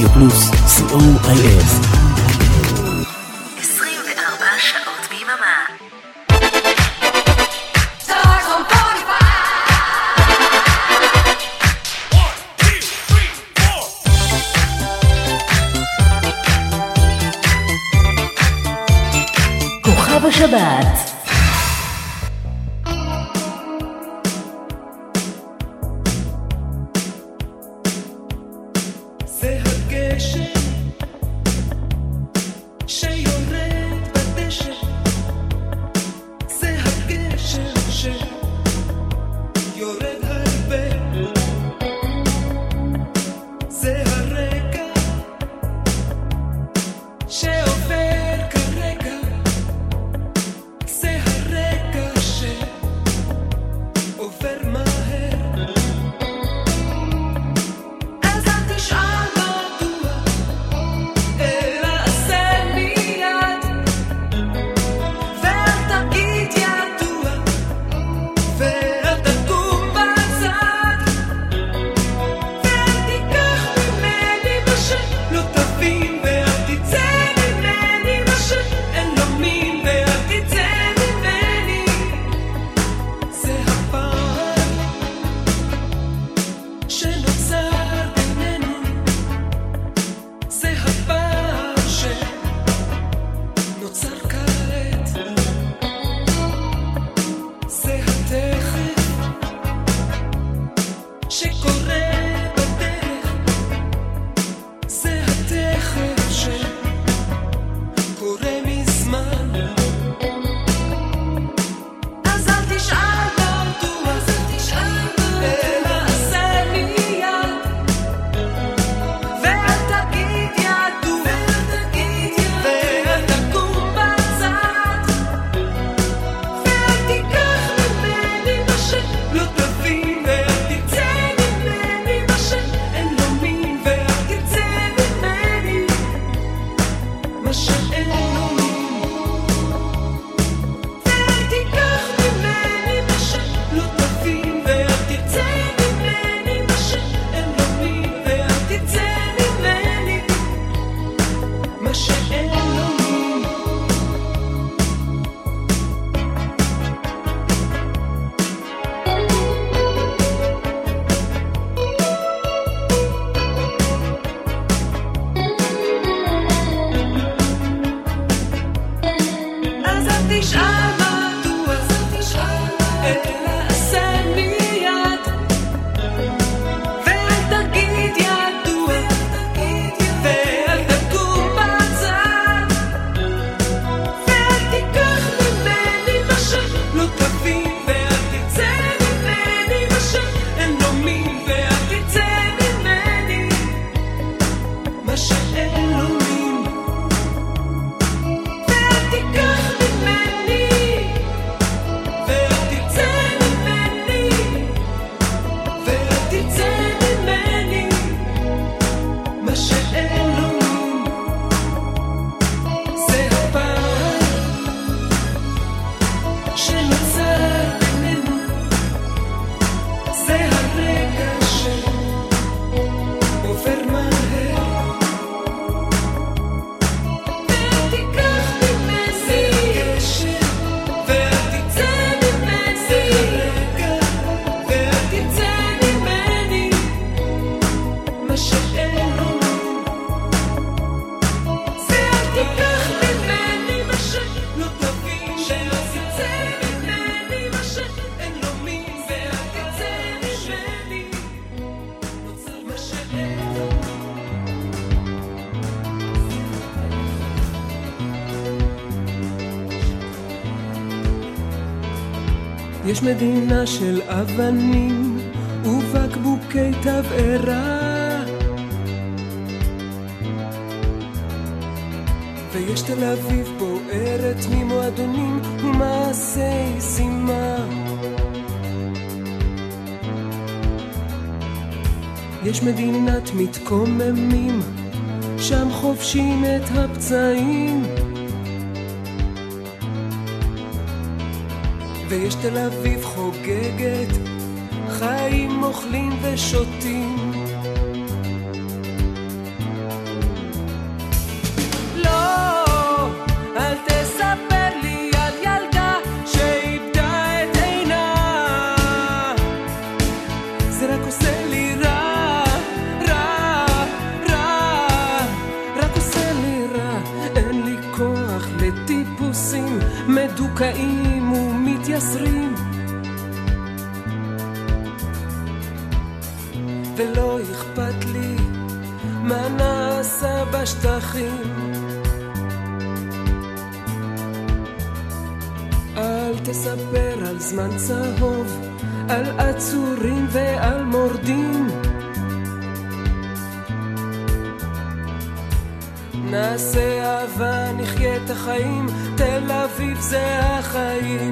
Media Plus COIS. מדינה של אבנים ובקבוקי תבערה. ויש תל אביב בוערת ממועדונים ומעשי זימה. יש מדינת מתקוממים, שם חובשים את הפצעים. ויש תל אביב חוגגת, חיים אוכלים ושותים. החיים, תל אביב זה החיים.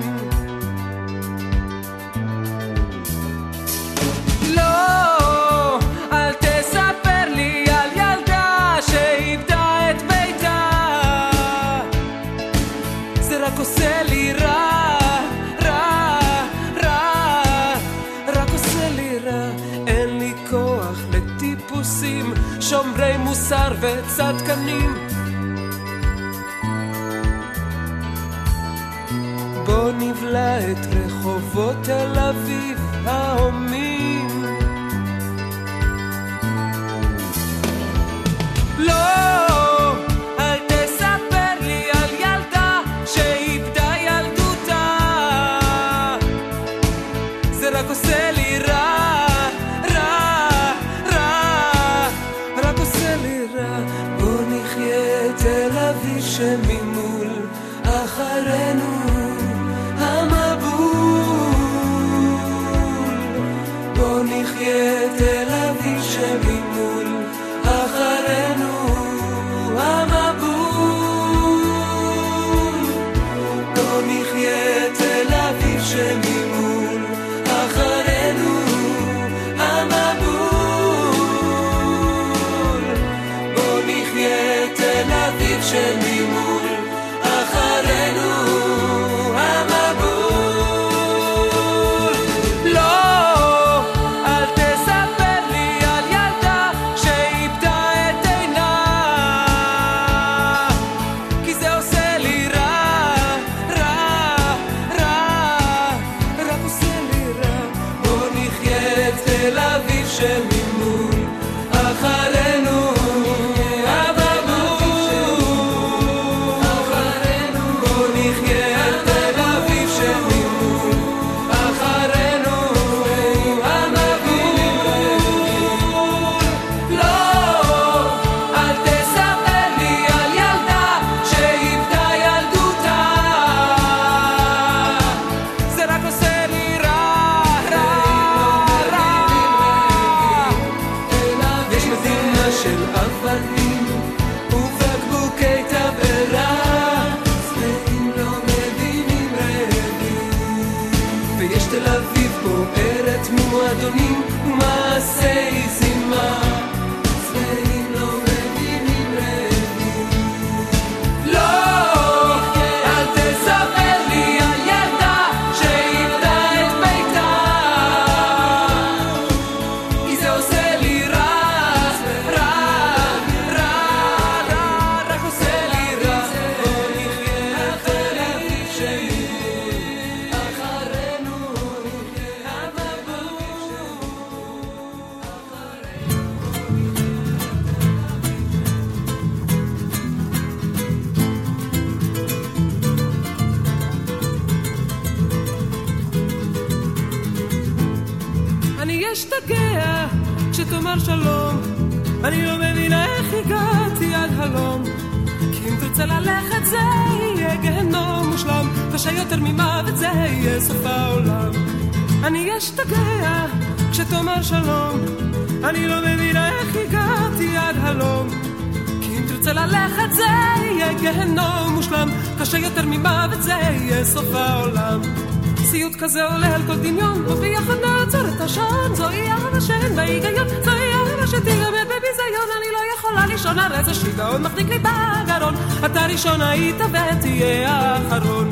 זה שיגעון מחזיק לי בגרון. אתה ראשון היית ותהיה האחרון.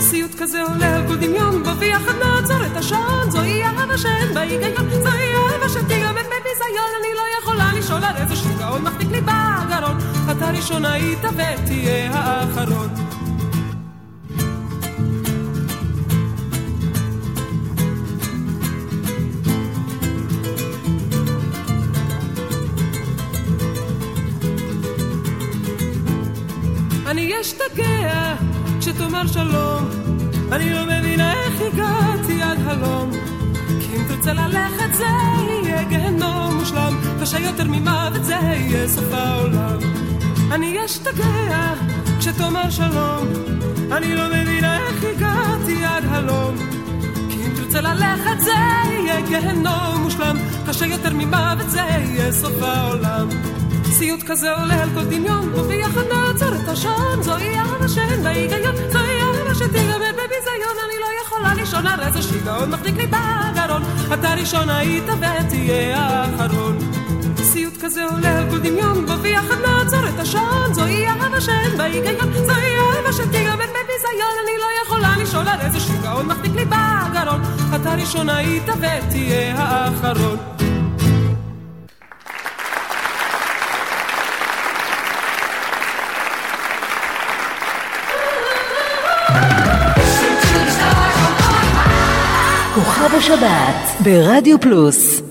סיוט כזה עולה על כל דמיון, וביחד נעצור את השעון. זוהי אהבה שאין בה היגיון, זוהי אהבה שתיגמר בביזיון. אני לא יכולה לשאול על איזה שיגעון מחזיק לי בגרון. אתה ראשון היית ותהיה האחרון. אומר שלום, אני לא מבינה איך הגעתי עד הלום. כי אם תרצה ללכת זה יהיה גהנום מושלם, קשה יותר ממוות זה יהיה סוף העולם. אני אשתגע כשתאמר שלום, אני לא מבינה איך הגעתי עד הלום. כי אם תרצה ללכת זה יהיה גהנום מושלם, קשה יותר ממוות זה יהיה סוף העולם. סיוט כזה עולה על כל דמיון, וביחד נעצור את השעון, זוהי אהבה שאין בה היגיון, זוהי לישון, הרי זה שיגעון מחזיק לי בגרון, אתה ראשון היית ותהיה האחרון. סיוט כזה עולה על כל דמיון, וביחד נעצור את השעון, זוהי אהבה שאין בה היגיון, זוהי אהבה שתיגמר בביזיון, אני לא יכולה לישון, הרי זה שיגעון מחזיק לי בגרון, אתה ראשון היית ותהיה האחרון. כוכב השבת ברדיו פלוס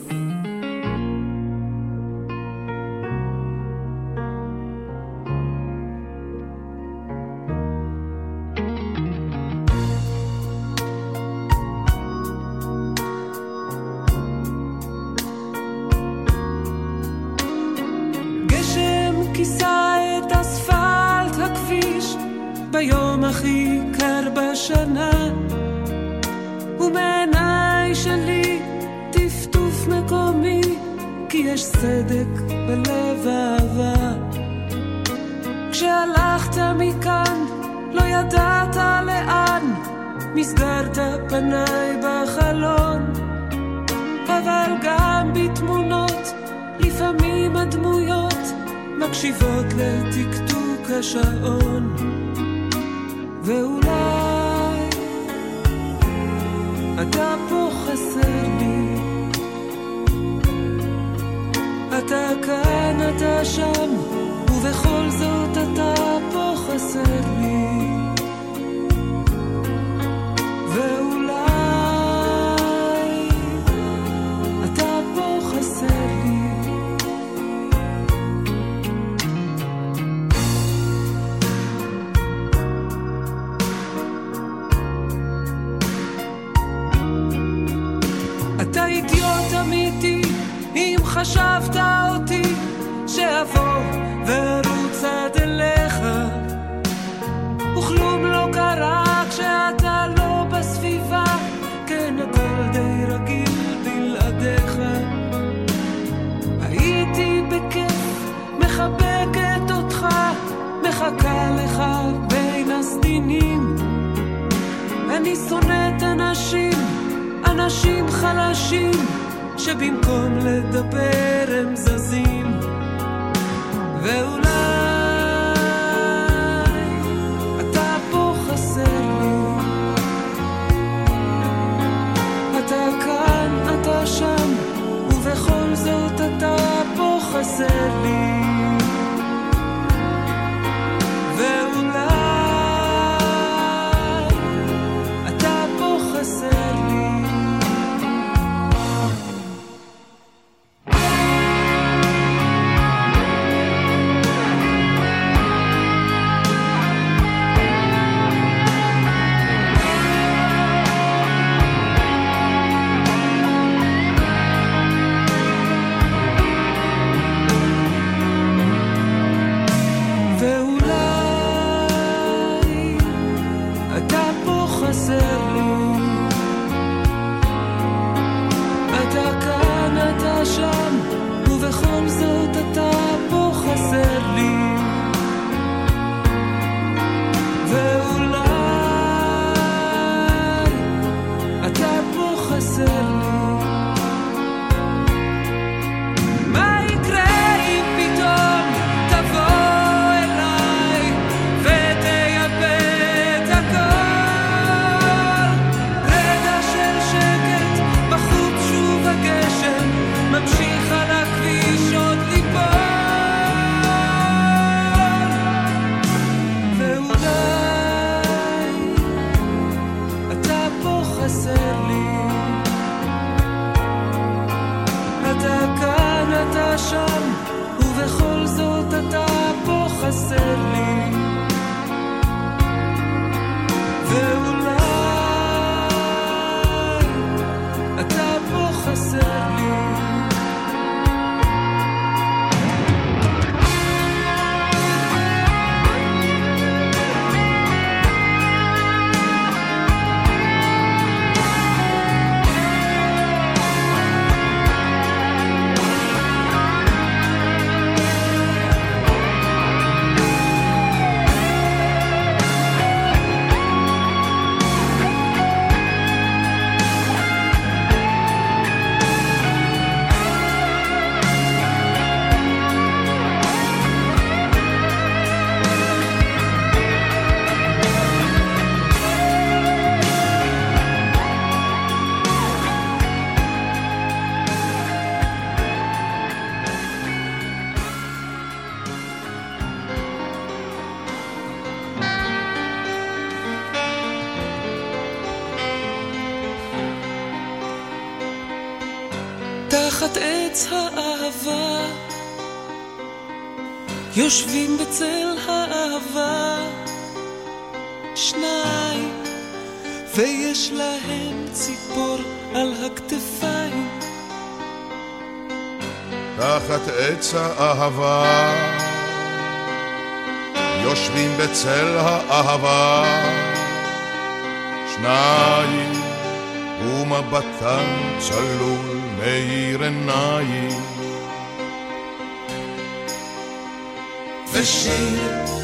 ושיר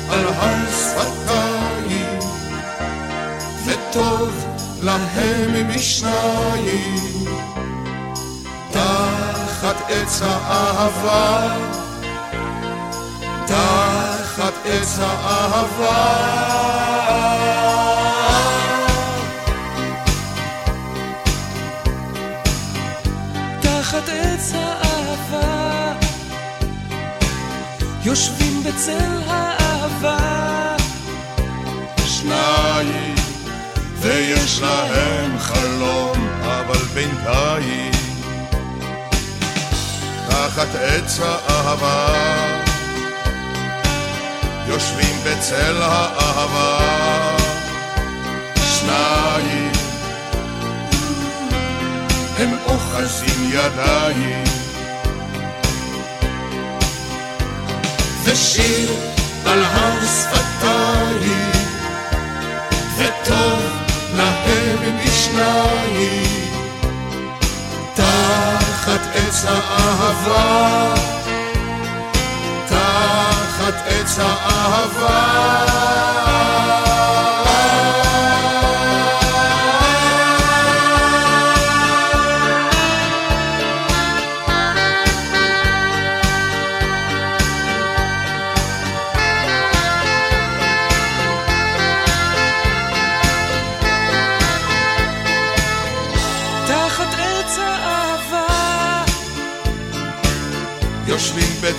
על הר וטוב להם משניים. תחת עץ האהבה, תחת עץ האהבה. בצל האהבה, שניים, ויש להם חלום, אבל בינתיים, תחת עץ האהבה, יושבים בצל האהבה, שניים, הם אוחזים ידיים. ושיר על הר שפתיים, וטוב להם משניים, תחת עץ האהבה, תחת עץ האהבה.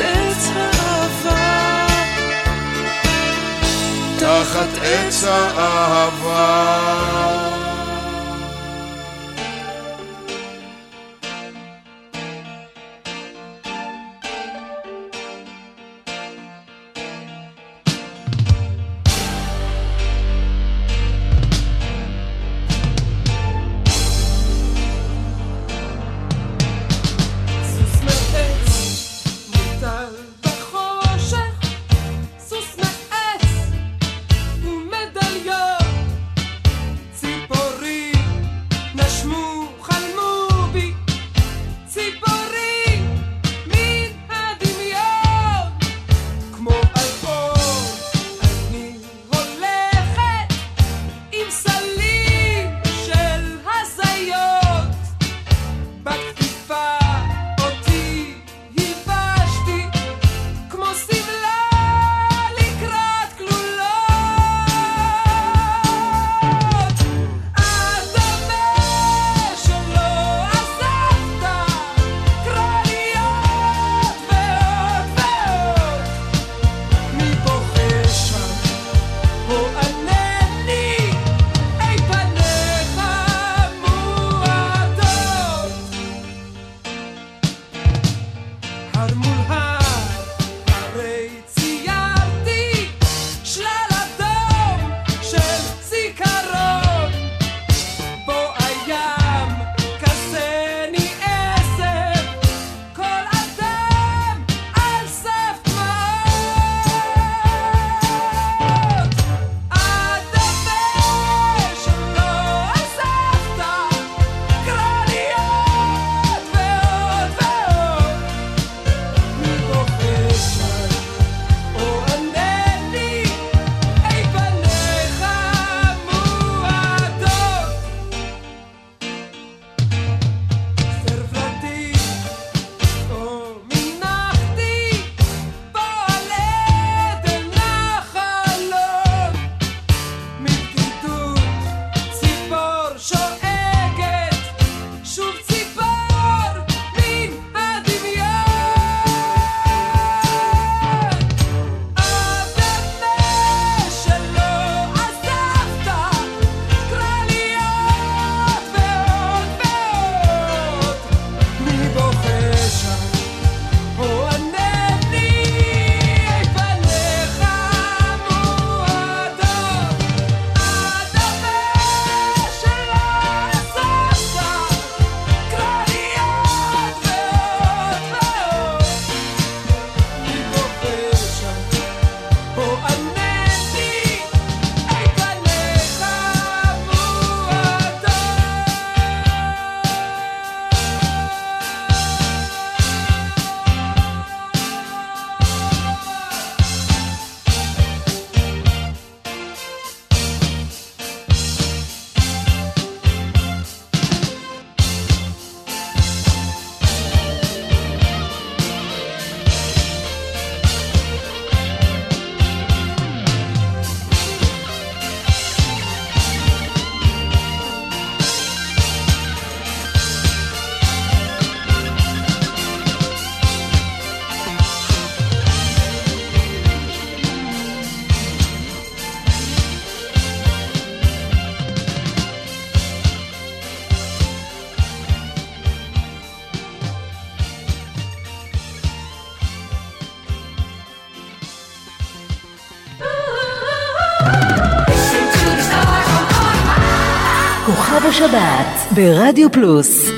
עץ האהבה, תחת עץ האהבה. השבת ברדיו פלוס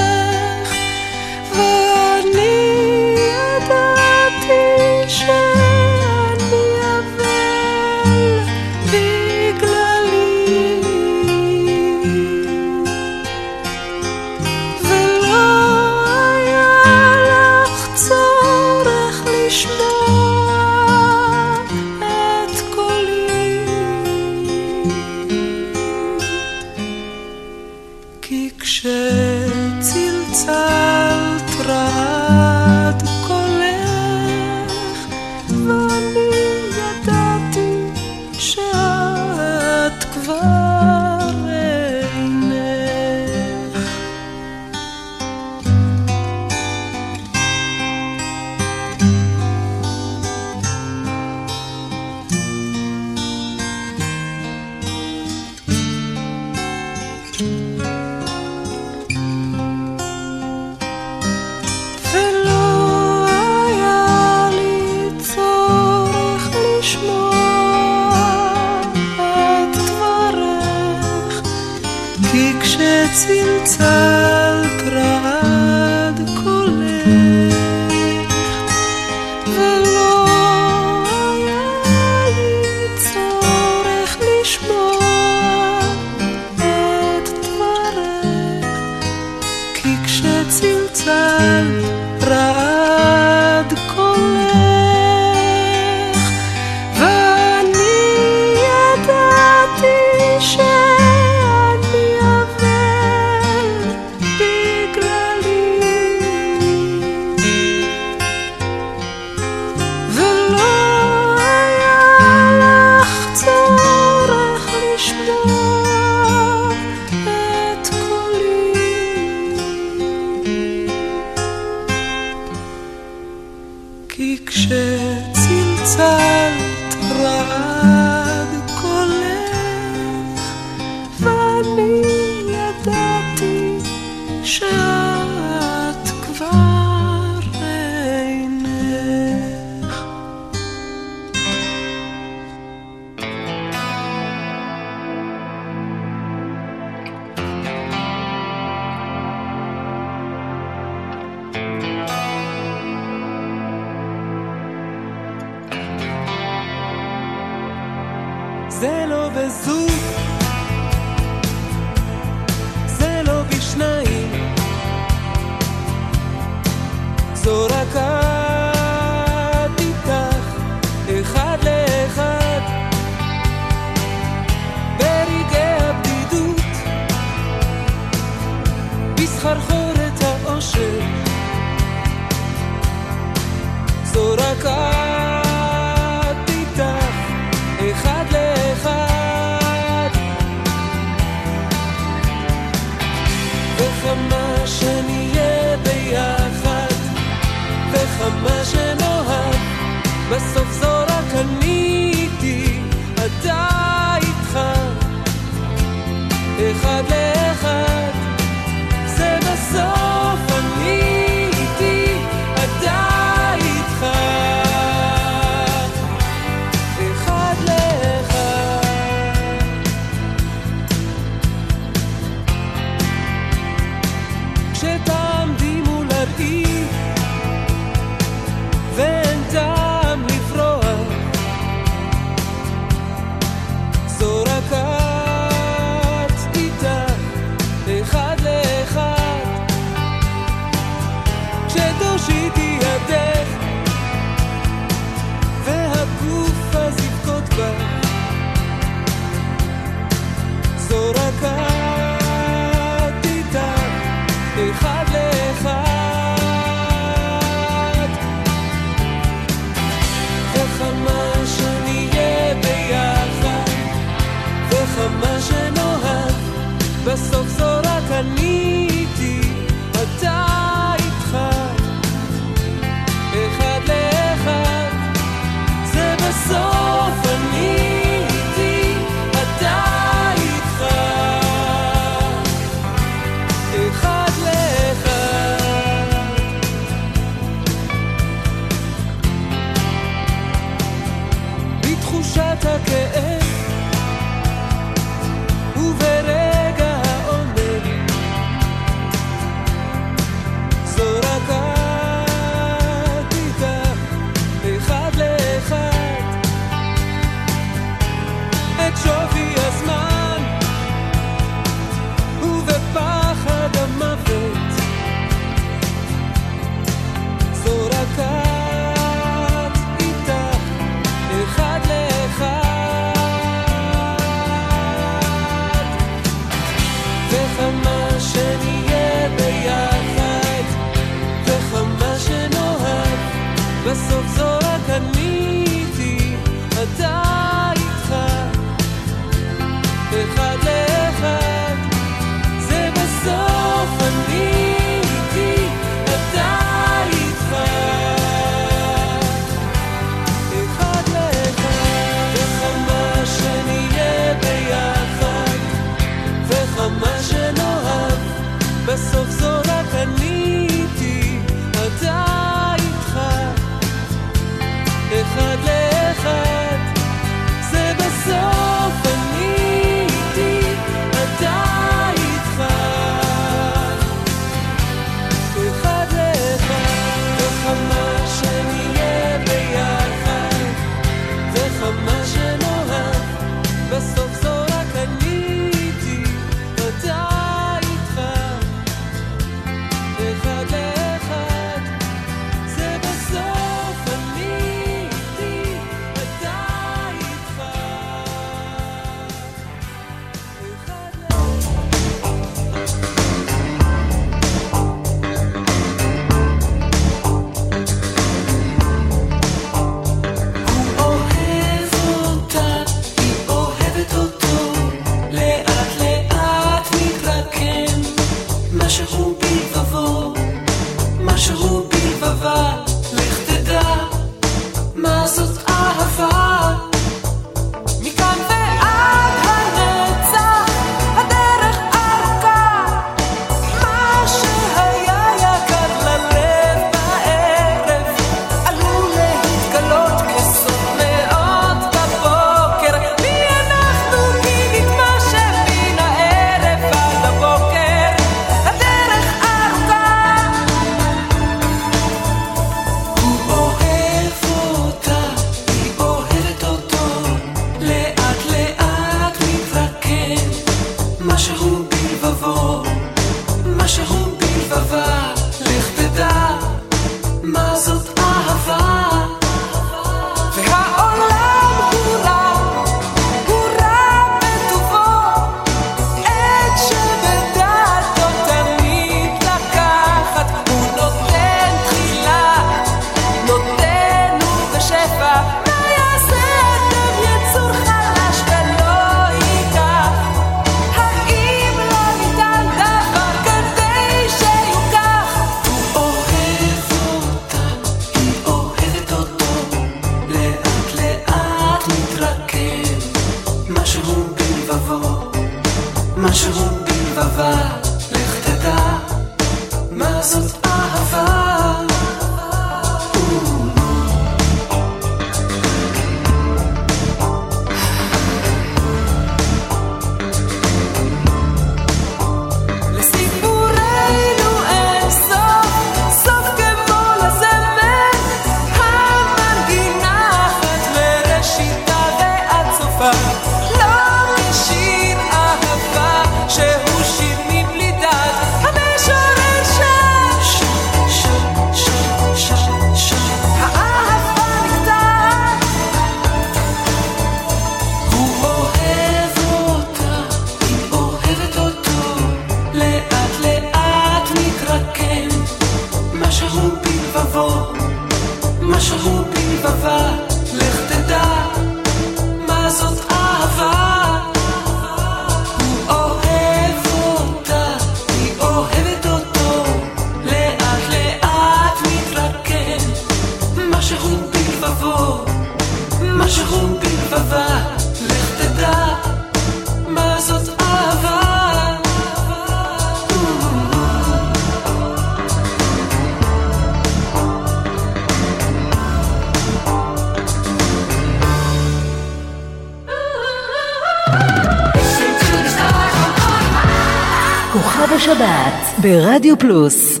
ברדיו פלוס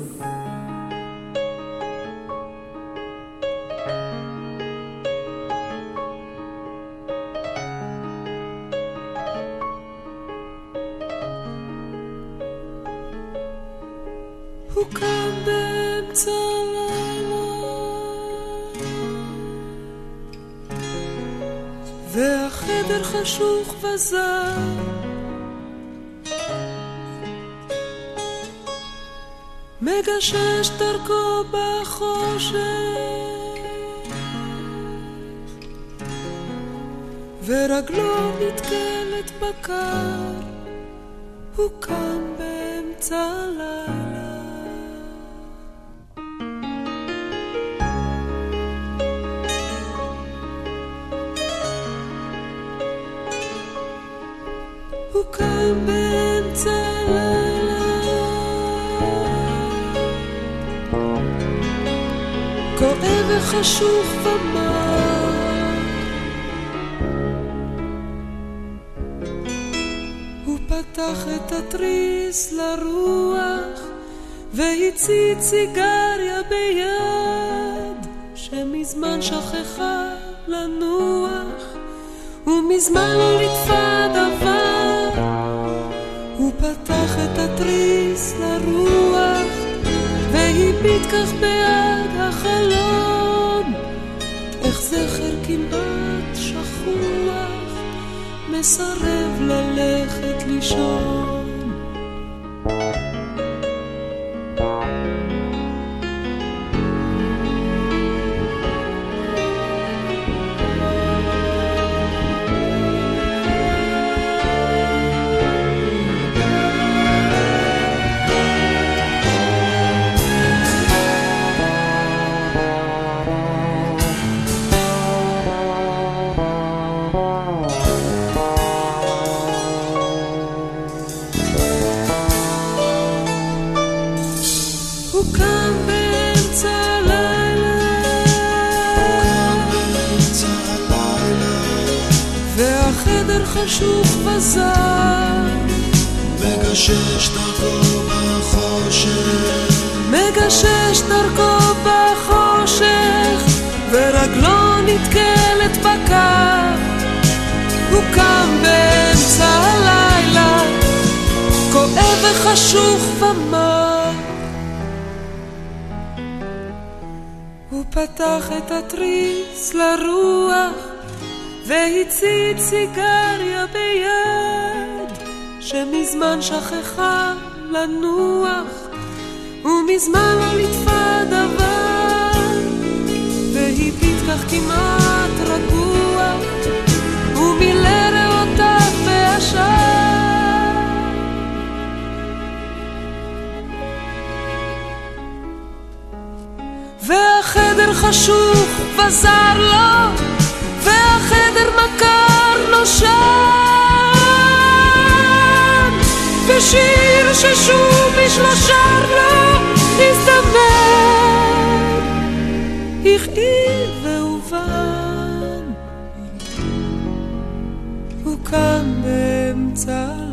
והצית סיגריה ביד שמזמן שכחה לנוח ומזמן לא נטפה דבר. הוא פתח את התריס לרוח והביט כך בעד החלום. איך זכר כמעט שכוח מסרב ללכת לישון. חשוך ומר. הוא פתח את התריס לרוח והציב סיגריה ביד שמזמן שכחה לנוח ומזמן לא לטפה דבר והביט כך כמעט חשוך וזר לו, והחדר מכר נושם. ושיר ששוב איש לא שר לו, הזדמן, הכאיב והובן, הוא קם באמצע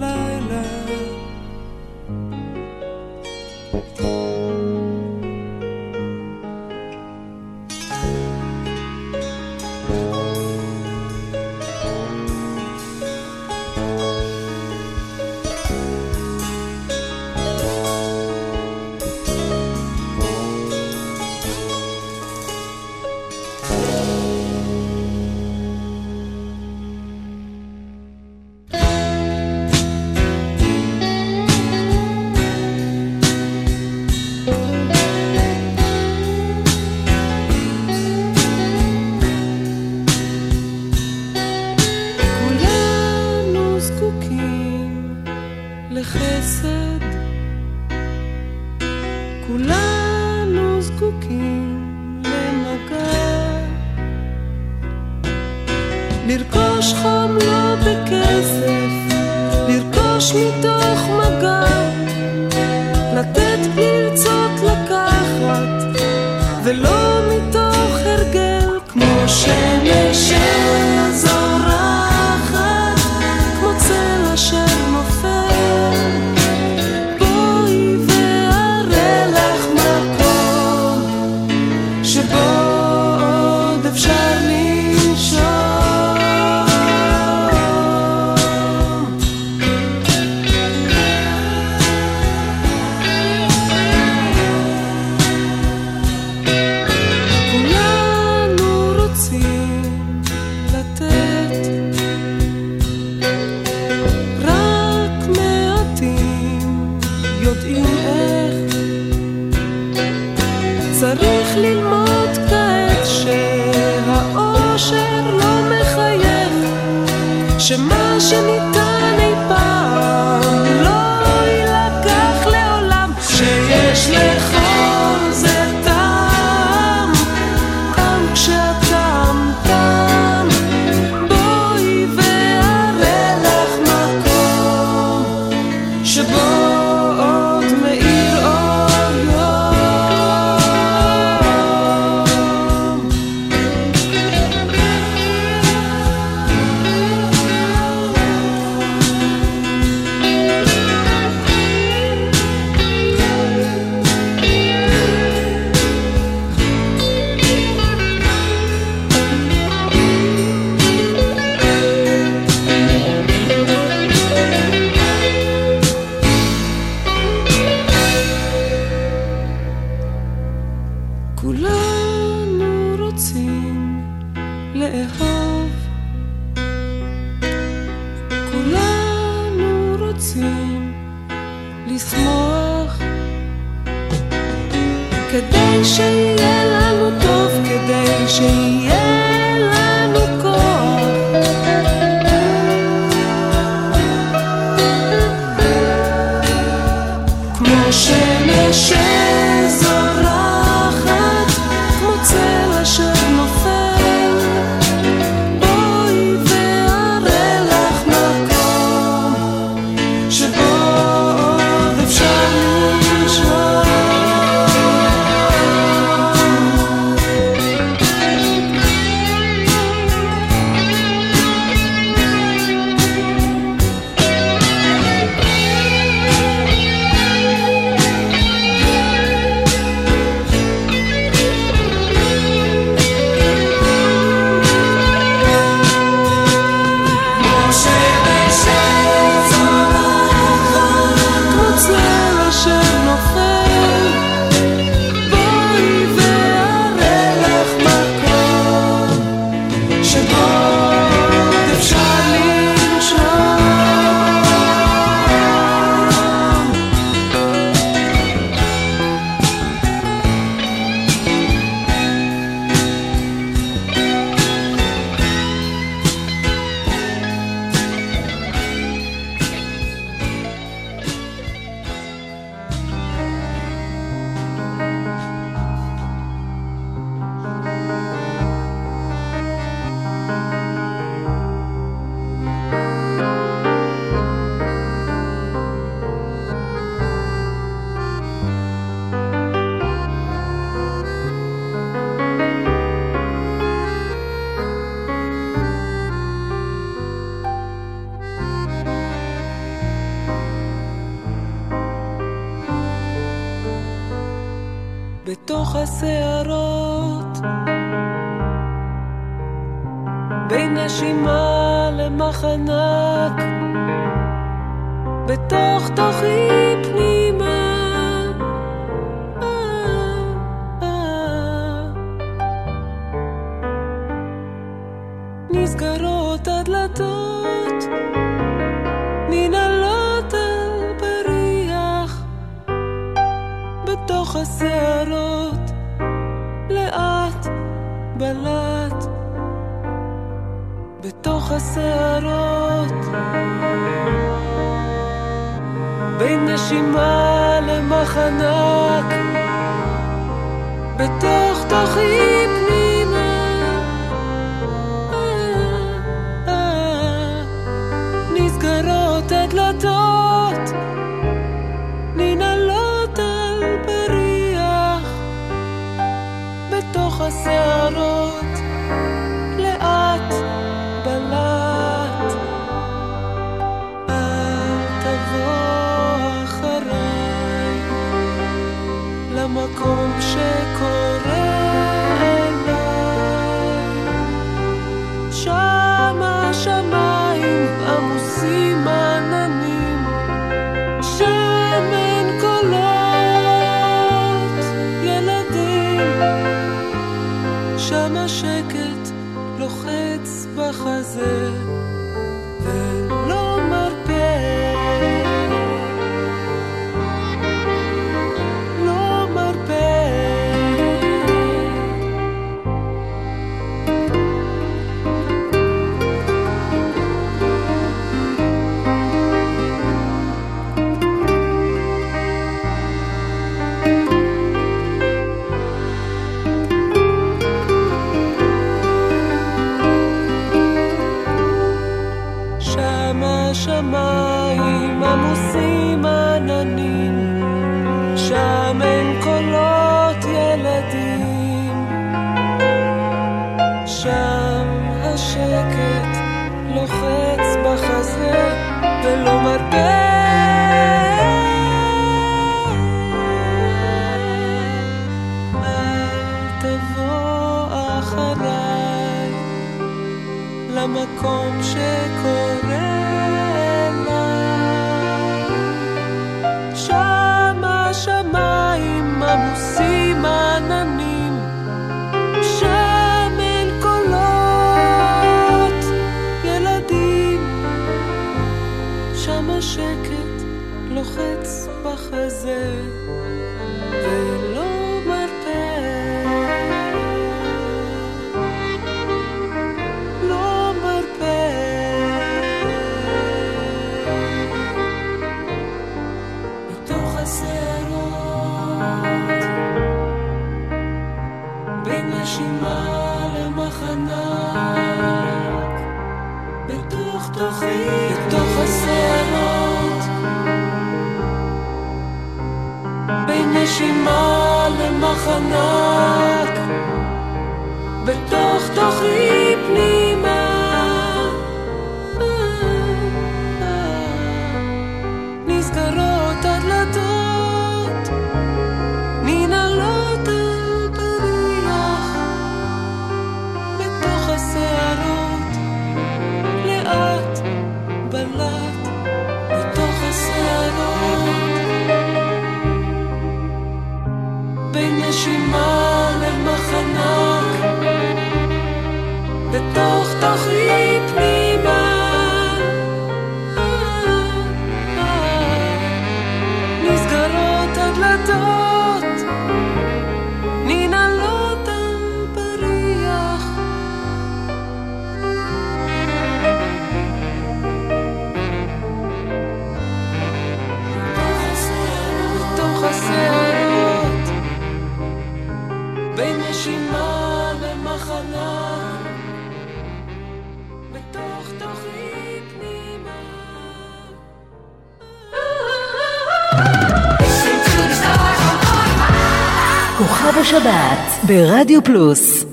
ברדיו פלוס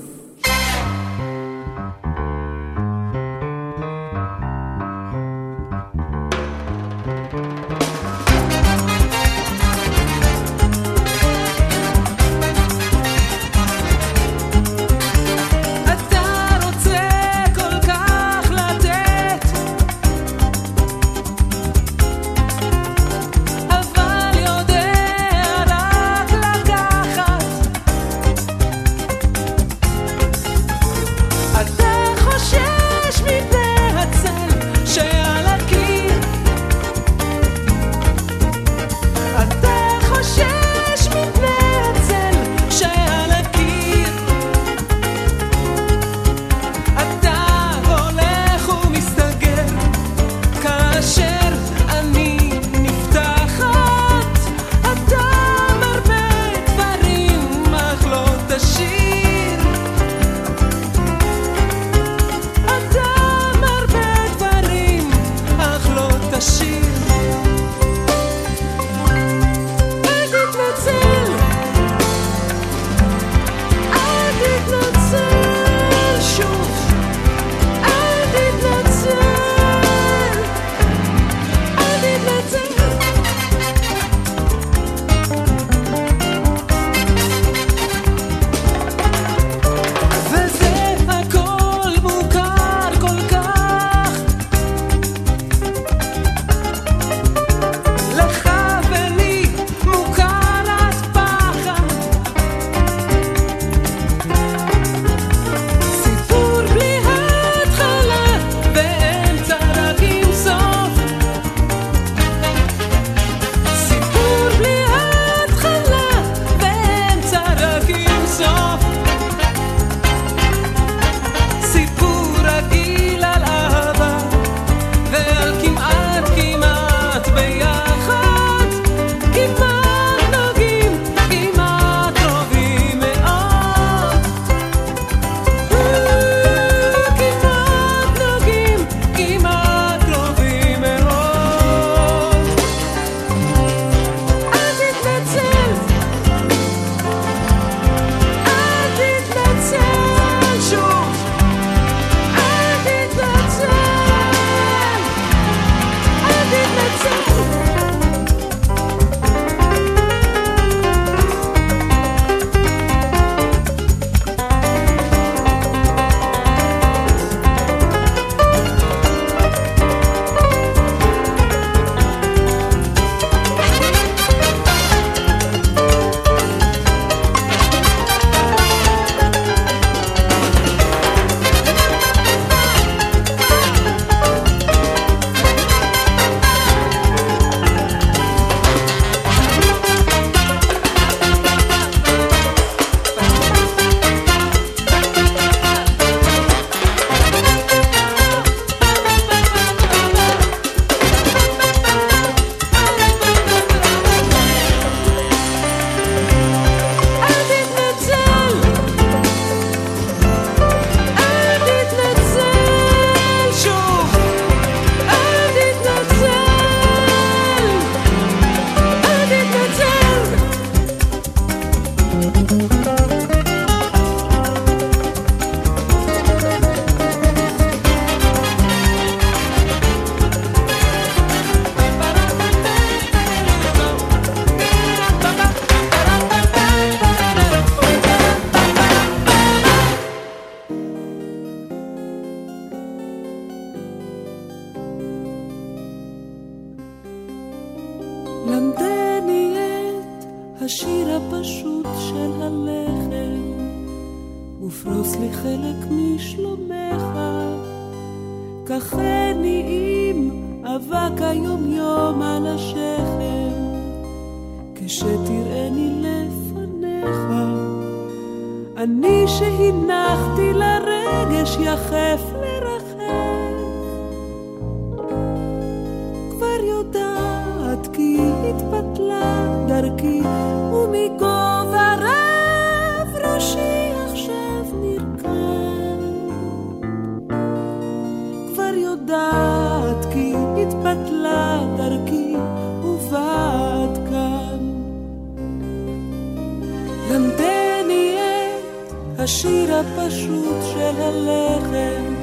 השיר הפשוט של הלחם,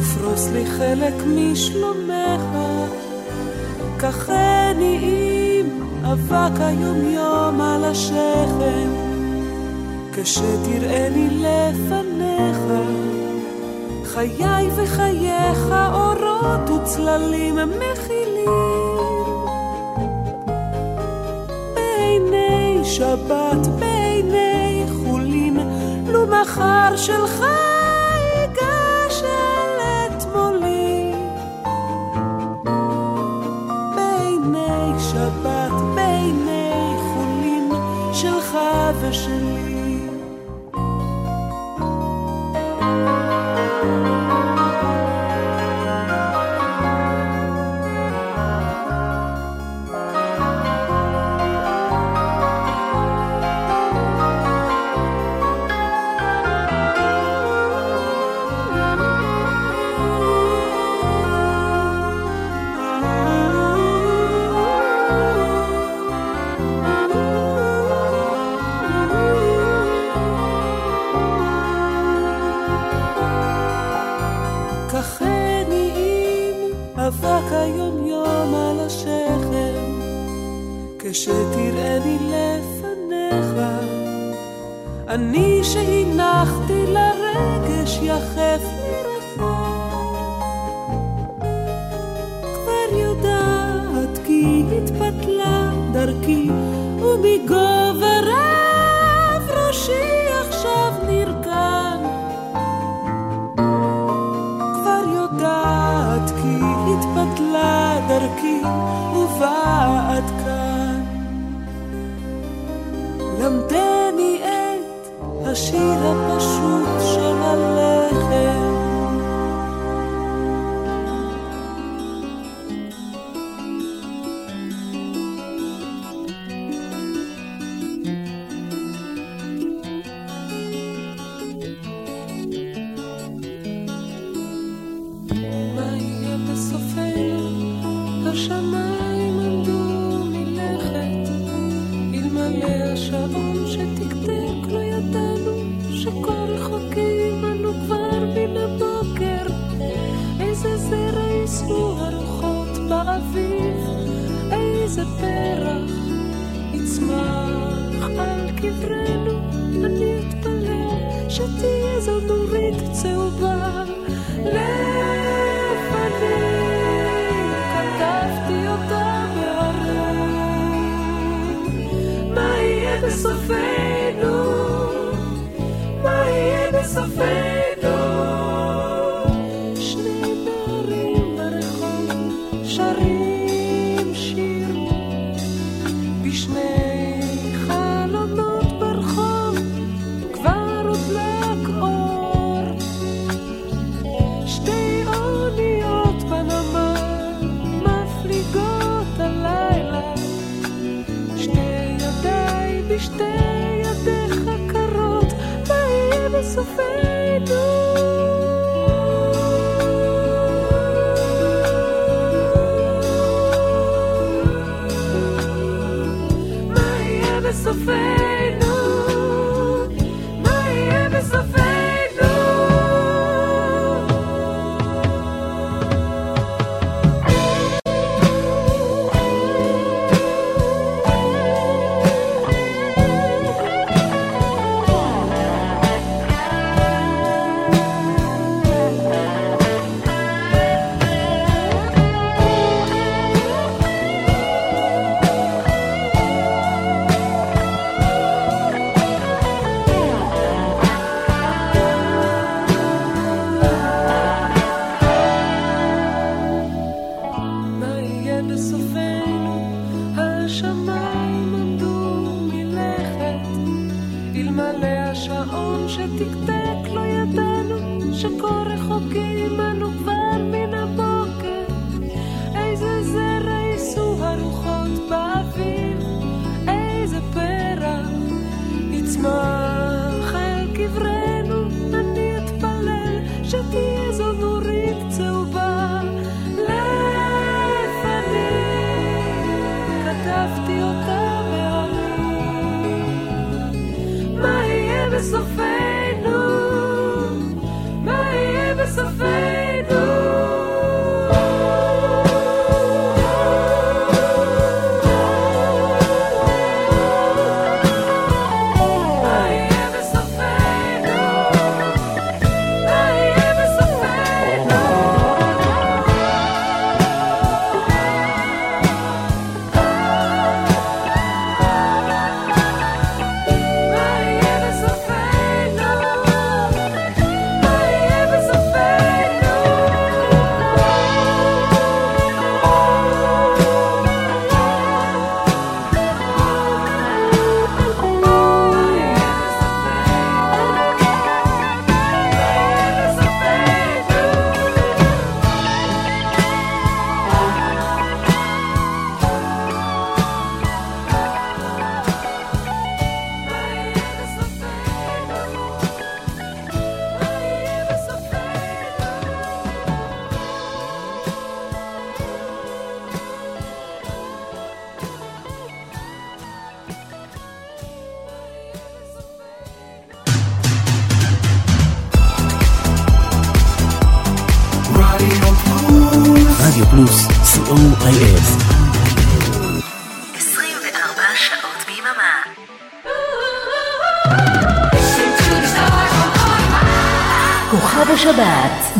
ופרוס לי חלק משלומך, קחני עם אבק היומיום על השכם, כשתראני לפניך, חיי וחייך אורות וצללים מכילים. בעיני שבת, הזכר שלך. Need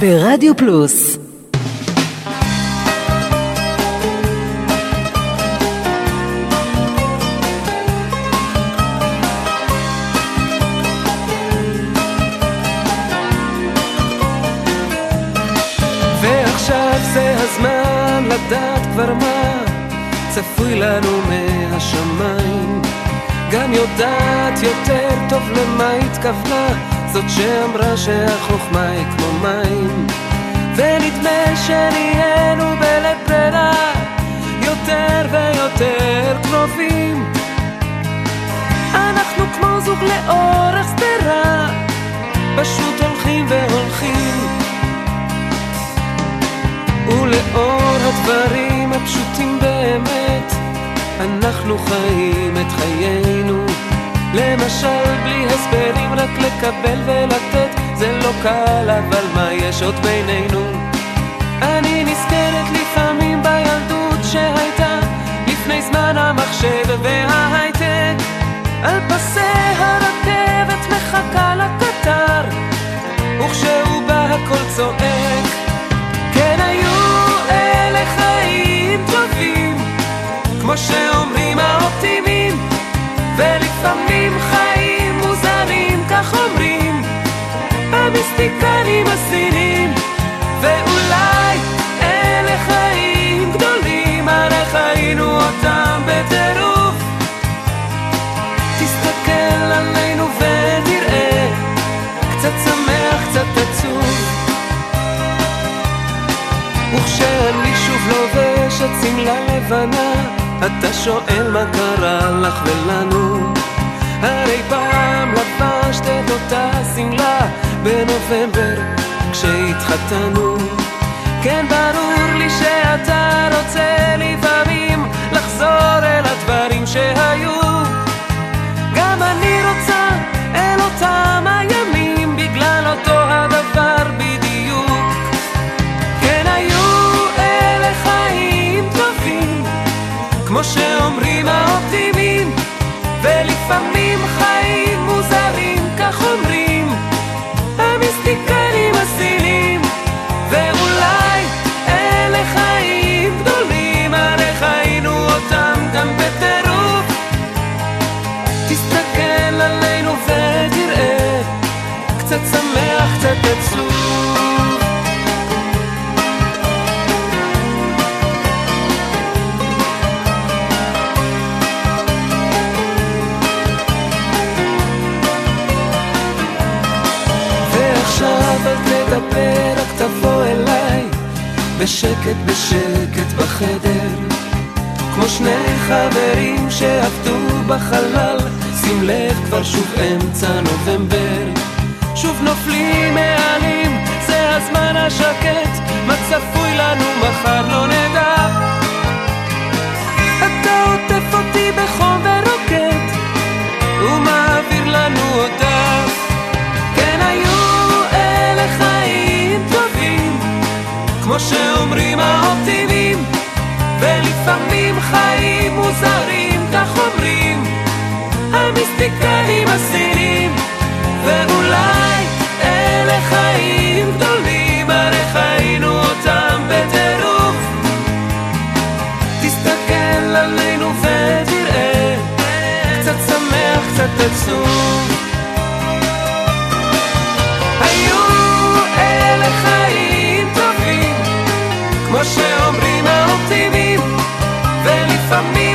ברדיו פלוס הדברים הפשוטים באמת, אנחנו חיים את חיינו. למשל, בלי הסברים, רק לקבל ולתת, זה לא קל, אבל מה יש עוד בינינו? אני נזכרת לפעמים בילדות שהייתה לפני זמן המחשב וההייטק. על פסי הרכבת מחכה לקטר, וכשהוא בא הכל צועק. כן היו אלה שאומרים האופטימים, ולפעמים חיים מוזרים, כך אומרים, המיסטיקנים הסינים, ואולי אלה חיים גדולים, הרי חיינו אותם בטירוף. תסתכל עלינו ותראה, קצת שמח, קצת עצוב. וכשאני שוב לובש את שמלה לבנה, אתה שואל מה קרה לך ולנו. הרי פעם לבשת את אותה שמלה בנובמבר כשהתחתנו. כן, ברור לי שאתה רוצה לפעמים לחזור אל הדברים שהיו. גם אני ולפעמים חיים מוזרים, כך אומרים, המיסטיקנים הסינים, ואולי אלה חיים גדולים, הרי חיינו אותם גם בטירוף. תסתכל עלינו ותראה, קצת שמח, קצת עצוב. בשקט בשקט בחדר, כמו שני חברים שעבדו בחלל, שים לב כבר שוב אמצע נובמבר, שוב נופלים מעלים, זה הזמן השקט, מה צפוי לנו מחר לא נדע. אתה עוטף אותי בחום ורוקד, ומעביר לנו אותה. שאומרים האופטימים, ולפעמים חיים מוזרים, כך אומרים, המיסטיקנים הסינים, ואולי אלה חיים גדולים, הרי חיינו אותם בטירוף. תסתכל עלינו ותראה, קצת שמח, קצת עצוב. כמו שאומרים האופטימים, ולפעמים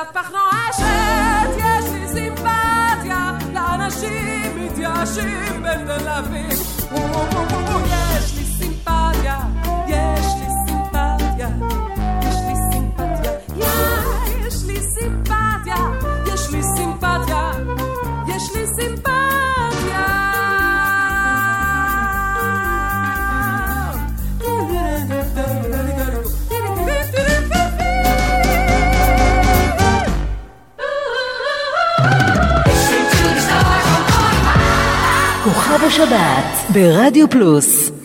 הפך נואשת, יש לי סימפתיה לאנשים מתייאשים בתל אביב. שבת ברדיו פלוס.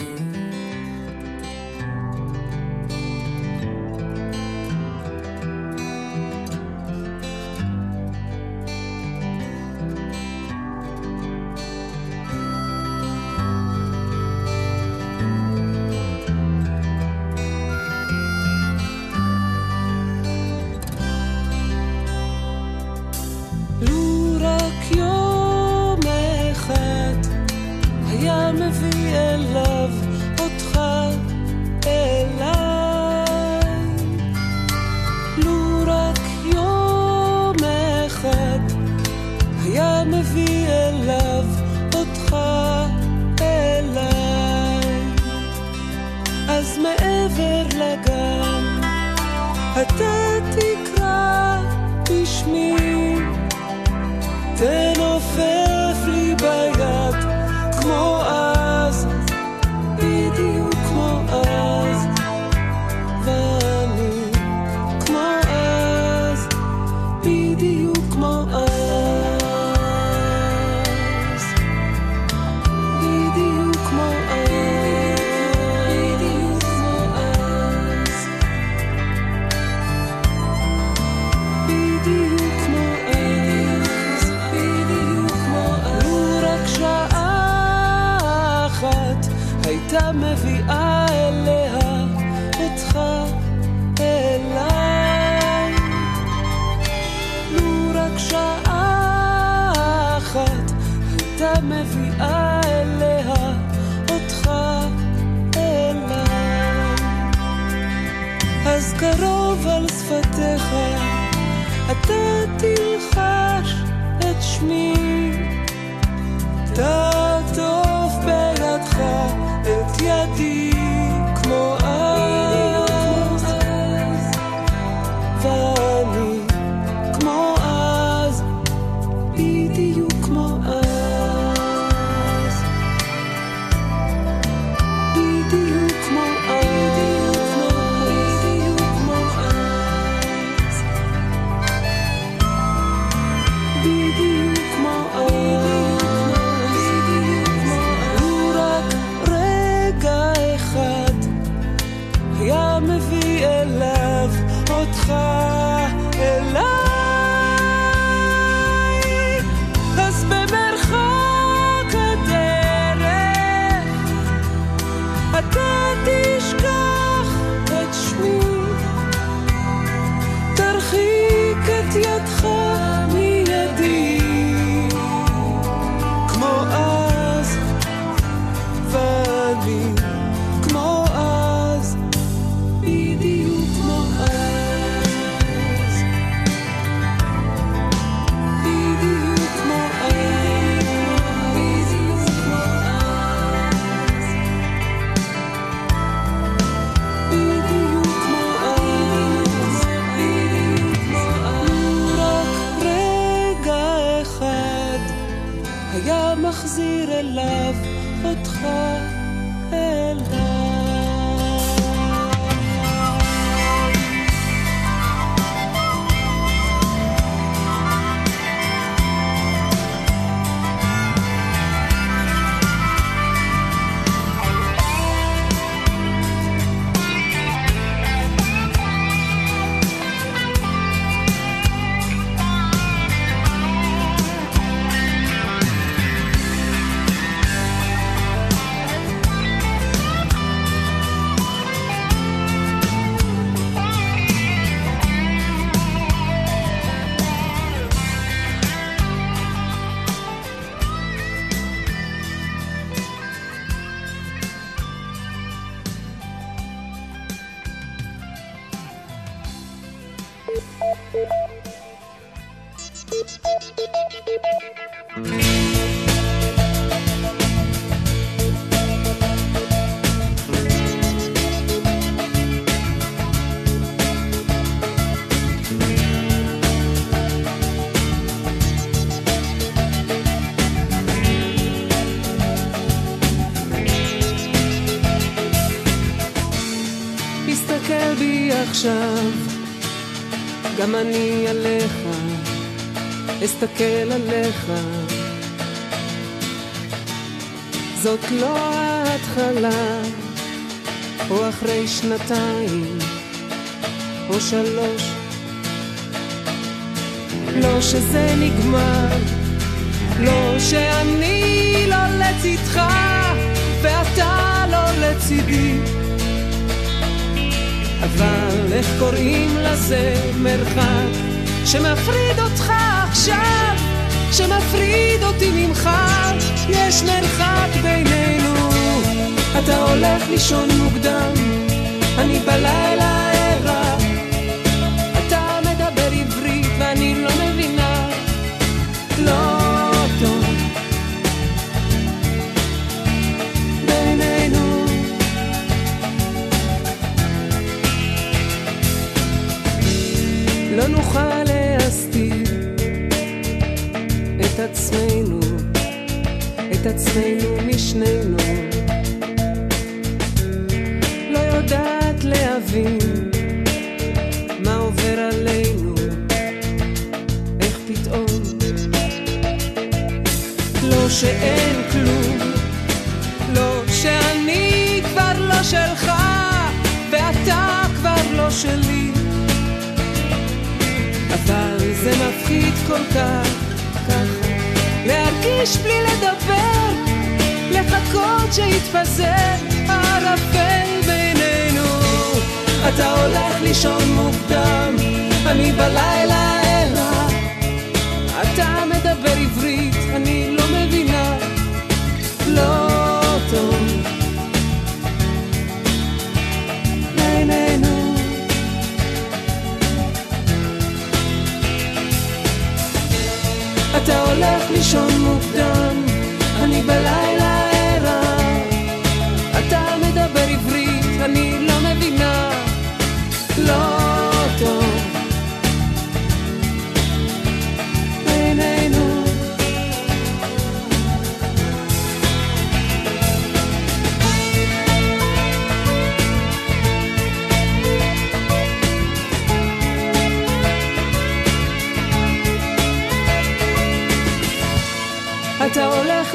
אני עליך, אסתכל עליך. זאת לא ההתחלה, או אחרי שנתיים, או שלוש. לא שזה נגמר, לא שאני לא לצדך, ואתה לא לצידי. אבל איך קוראים לזה מרחק שמפריד אותך עכשיו, שמפריד אותי ממך, יש מרחק בינינו. אתה הולך לישון מוקדם, אני בלילה לא נוכל להסתיר את עצמנו, את עצמנו משנינו. לא יודעת להבין מה עובר עלינו, איך פתאום לא שאין כלום, לא שאני כבר לא שלך, ואתה כבר לא שלי. זה מפחיד כל כך, ככה, להרגיש בלי לדבר, לחכות שיתפזר הערפל בינינו. אתה הולך לישון מוקדם, אני בלילה ערה. אתה מדבר עברית, אתה הולך לישון מוקדם, אני בלילה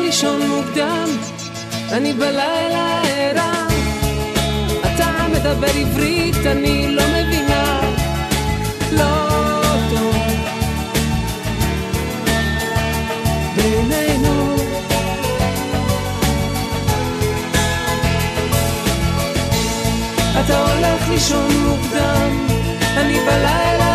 לישון מוקדם, אני בלילה ערה. אתה מדבר עברית, אני לא מבינה. לא טוב. בינינו. אתה הולך לישון מוקדם, אני בלילה...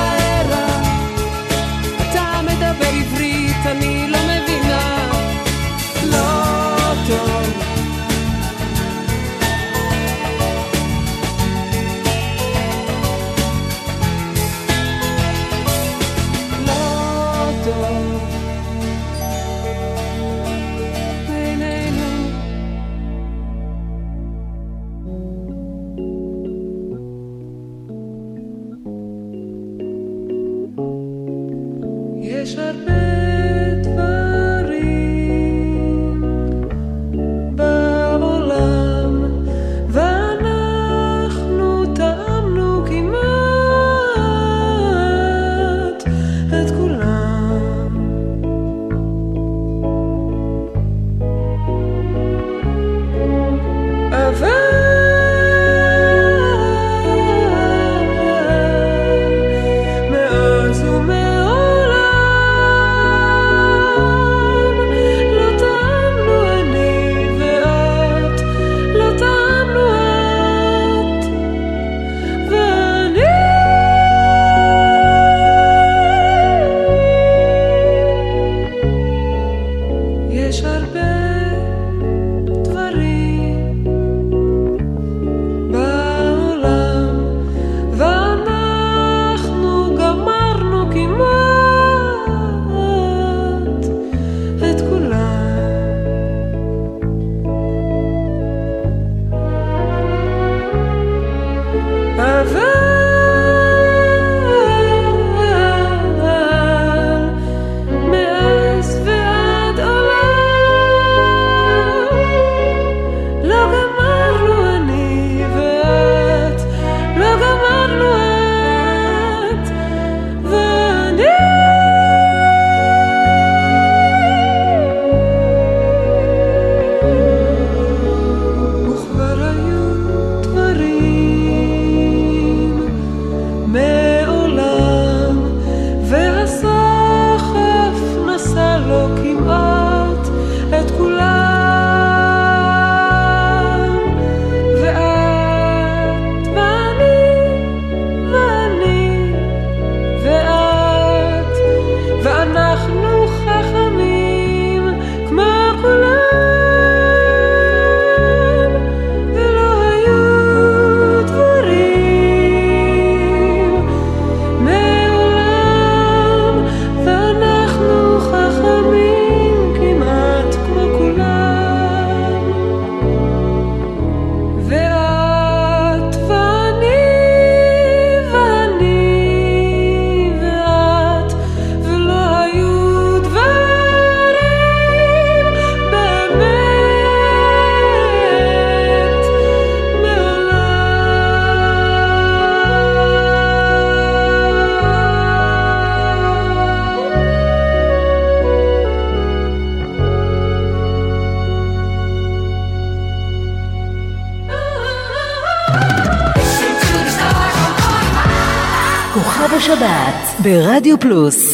ברדיו פלוס.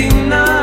אין מדינה.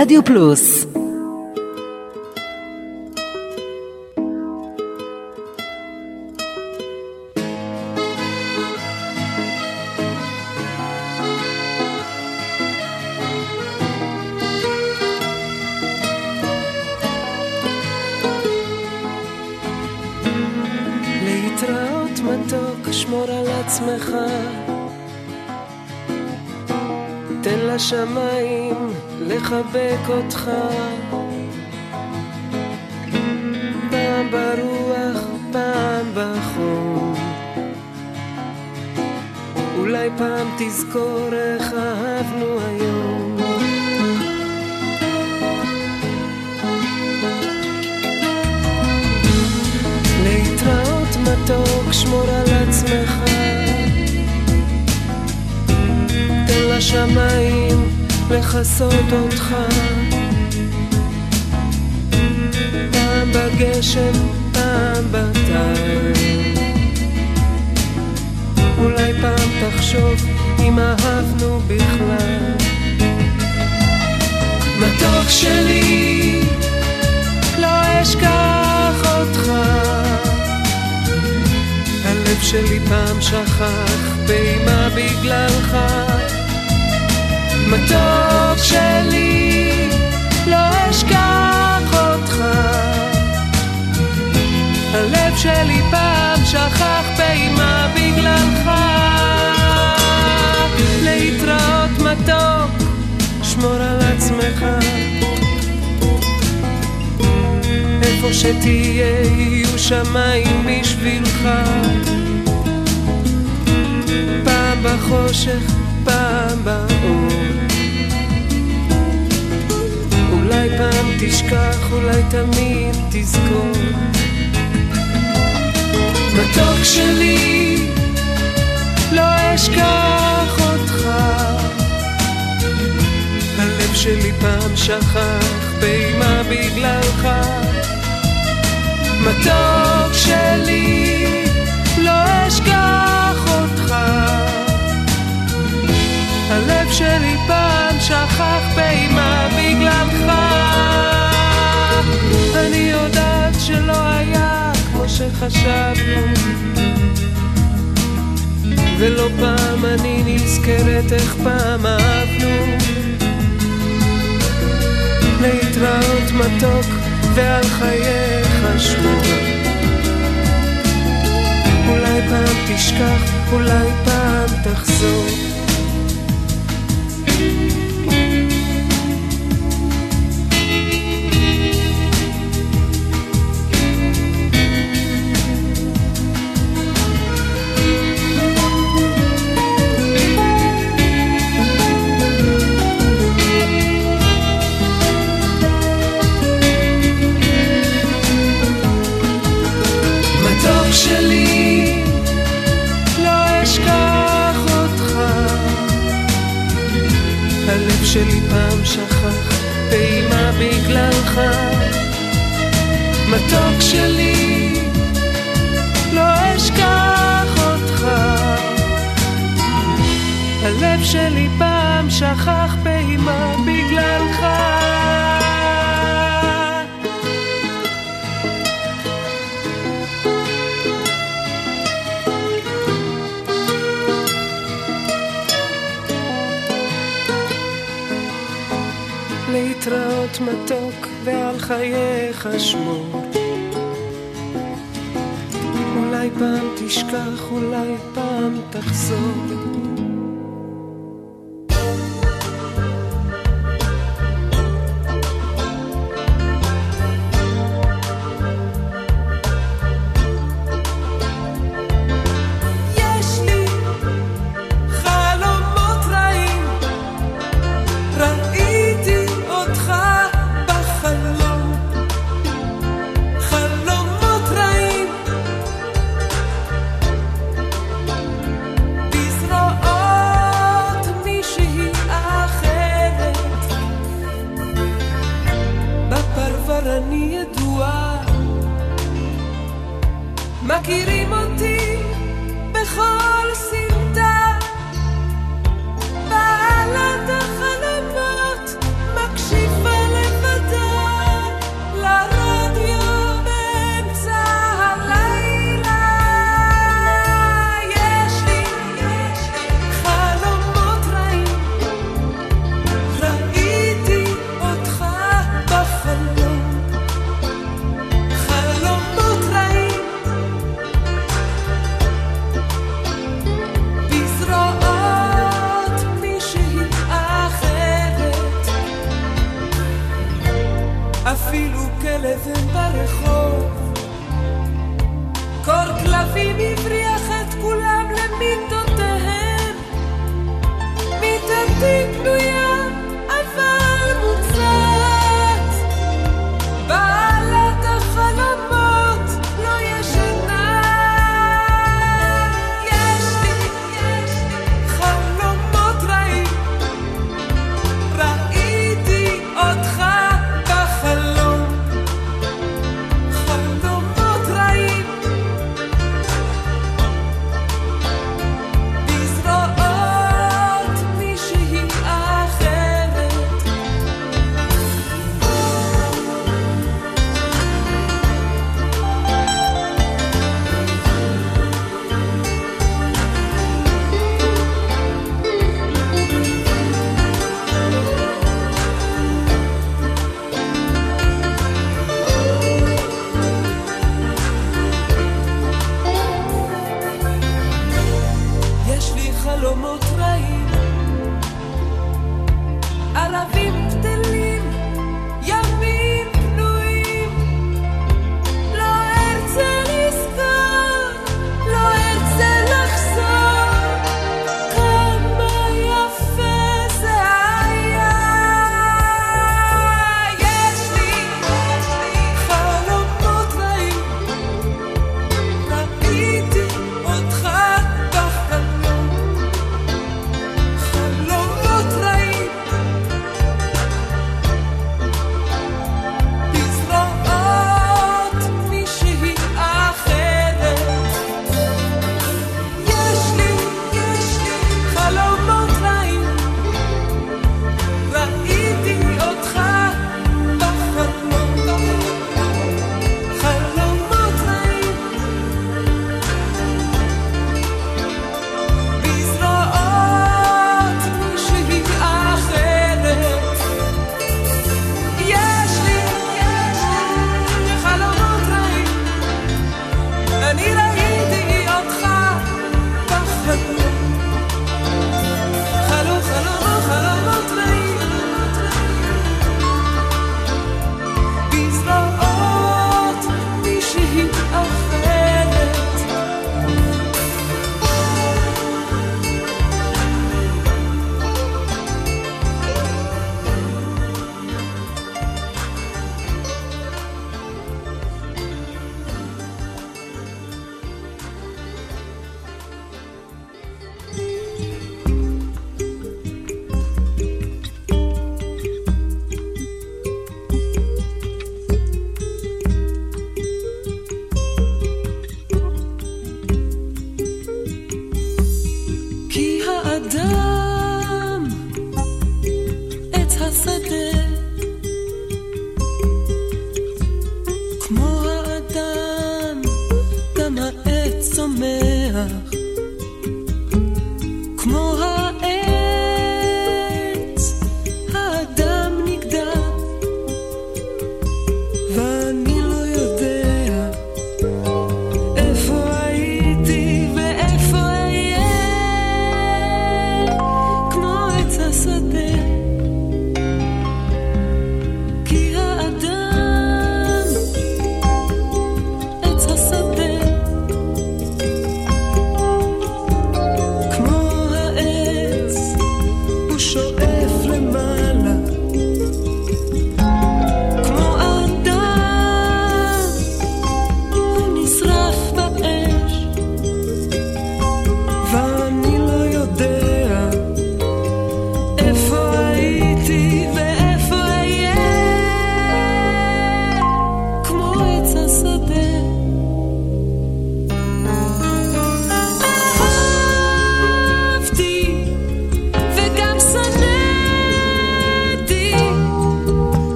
השבת ברדיו אותך. פעם ברוח, פעם בחום. אולי פעם תזכור איך אהבנו היום. להתראות מתוק, שמור על עצמך. תן לשמיים לכסות אותך. בגללך. מתוק שלי, לא אשכח אותך. הלב שלי פעם שכח באימה בגללך. להתראות מתוק, שמור על עצמך. איפה שתהיה יהיו שמיים בשבילך. בחושך, פעם באור. אולי פעם תשכח, אולי תמיד תזכור. מתוק שלי, לא אשכח אותך. הלב שלי פעם שכח באימה בגללך. מתוק שלי, שלי פעם שכח באימה בגללך. אני יודעת שלא היה כמו שחשבנו. ולא פעם אני נזכרת איך פעם אהבנו. להתראות מתוק ועל חייך שמור. אולי פעם תשכח, אולי פעם תחזור. שלי פעם שכח באימה בגללך. מתוק שלי, לא אשכח אותך. הלב שלי פעם שכח באימה בגללך. להתראות מתוק ועל חייך שמור. אולי פעם תשכח, אולי פעם תחזור.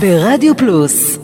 ברדיו פלוס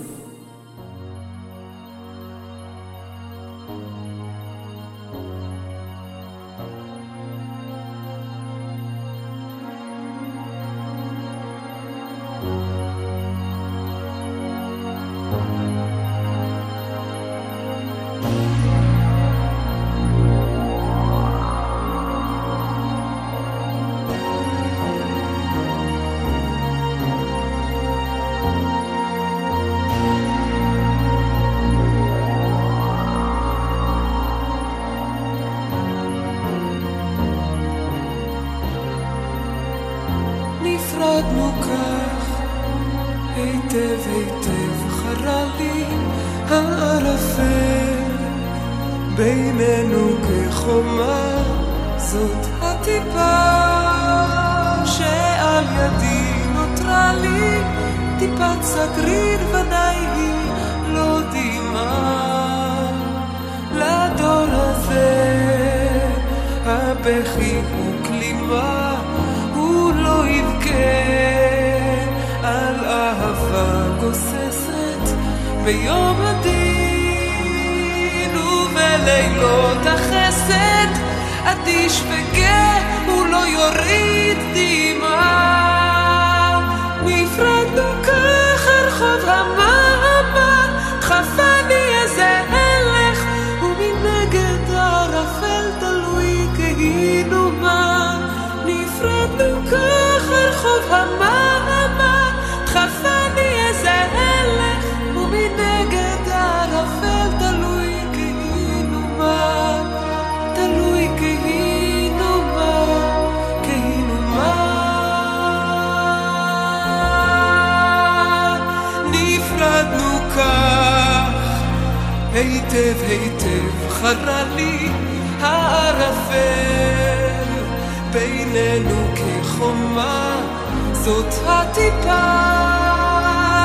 ידי נותרה לי, טיפת סגריר ודאי היא לא דמעה. לדור הזה הבכי הוא כלימה, הוא לא יבכה על אהבה גוססת ביום הדין ובלילות החסד אדיש לא יוריד דמעה נפרדנו כך הרחוב המעמה דחפני איזה הלך ומנגד הערפל תלוי כאילו מה. נפרדנו כך הרחוב המעמה היטב חרה לי הערפל. בינינו כחומה זאת הטיפה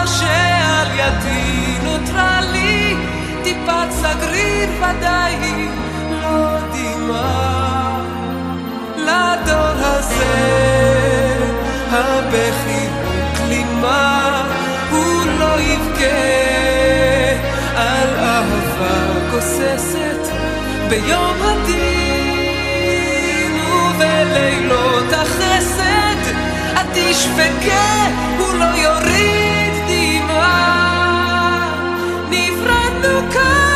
שעל ידי נותרה לי. טיפת סגריר ודאי לא דמעה. לדור הזה הבכי הוא כלימה הוא לא יבכה גוססת ביום הדין ובלילות החסד. אדיש וגא הוא לא יוריד דמעה. נפרדנו כך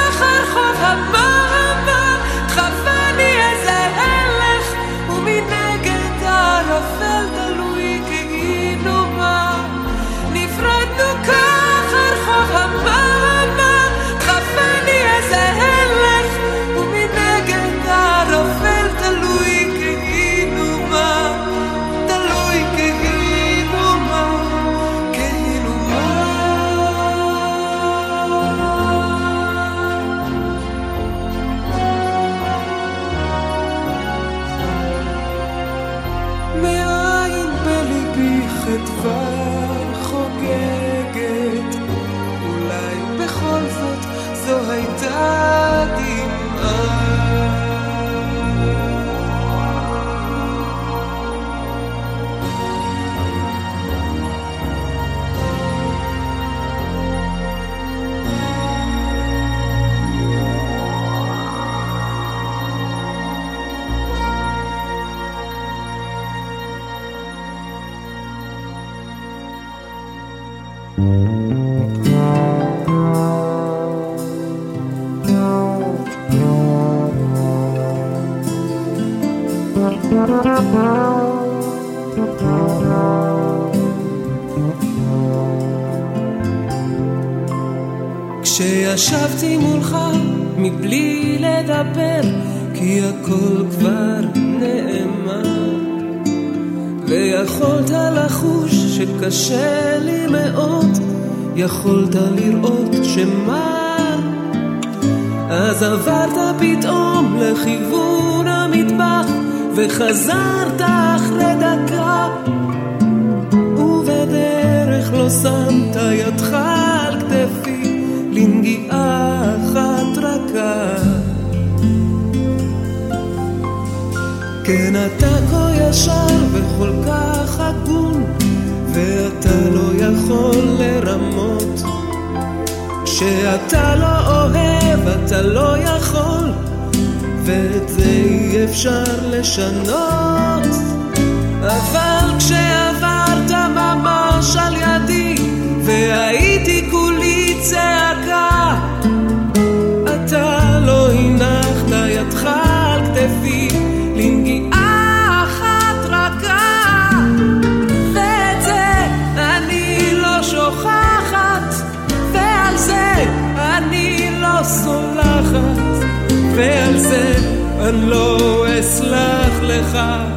לדבר כי הכל כבר נאמר. ויכולת לחוש שקשה לי מאוד יכולת לראות שמר. אז עברת פתאום לכיוון המטבח וחזרת אחרי דקה. ובדרך לא שמת ידך על כתפי לנגיעה ונתה כה ישר וכל כך הגון, ואתה לא יכול לרמות. כשאתה לא אוהב, אתה לא יכול, ואת זה אי אפשר לשנות. אבל כשעברת ממש על ידי, והייתי כולי צעד God.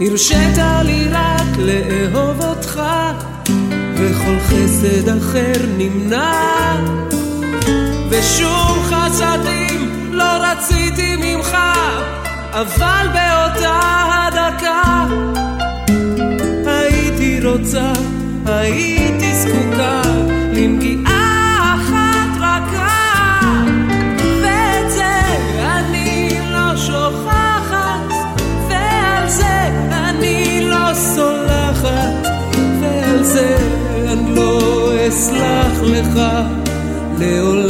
הרשית לי רק לאהוב אותך, וכל חסד אחר נמנע. ושום חסדים לא רציתי ממך, אבל באותה הדקה הייתי רוצה, הייתי... לך לעולם.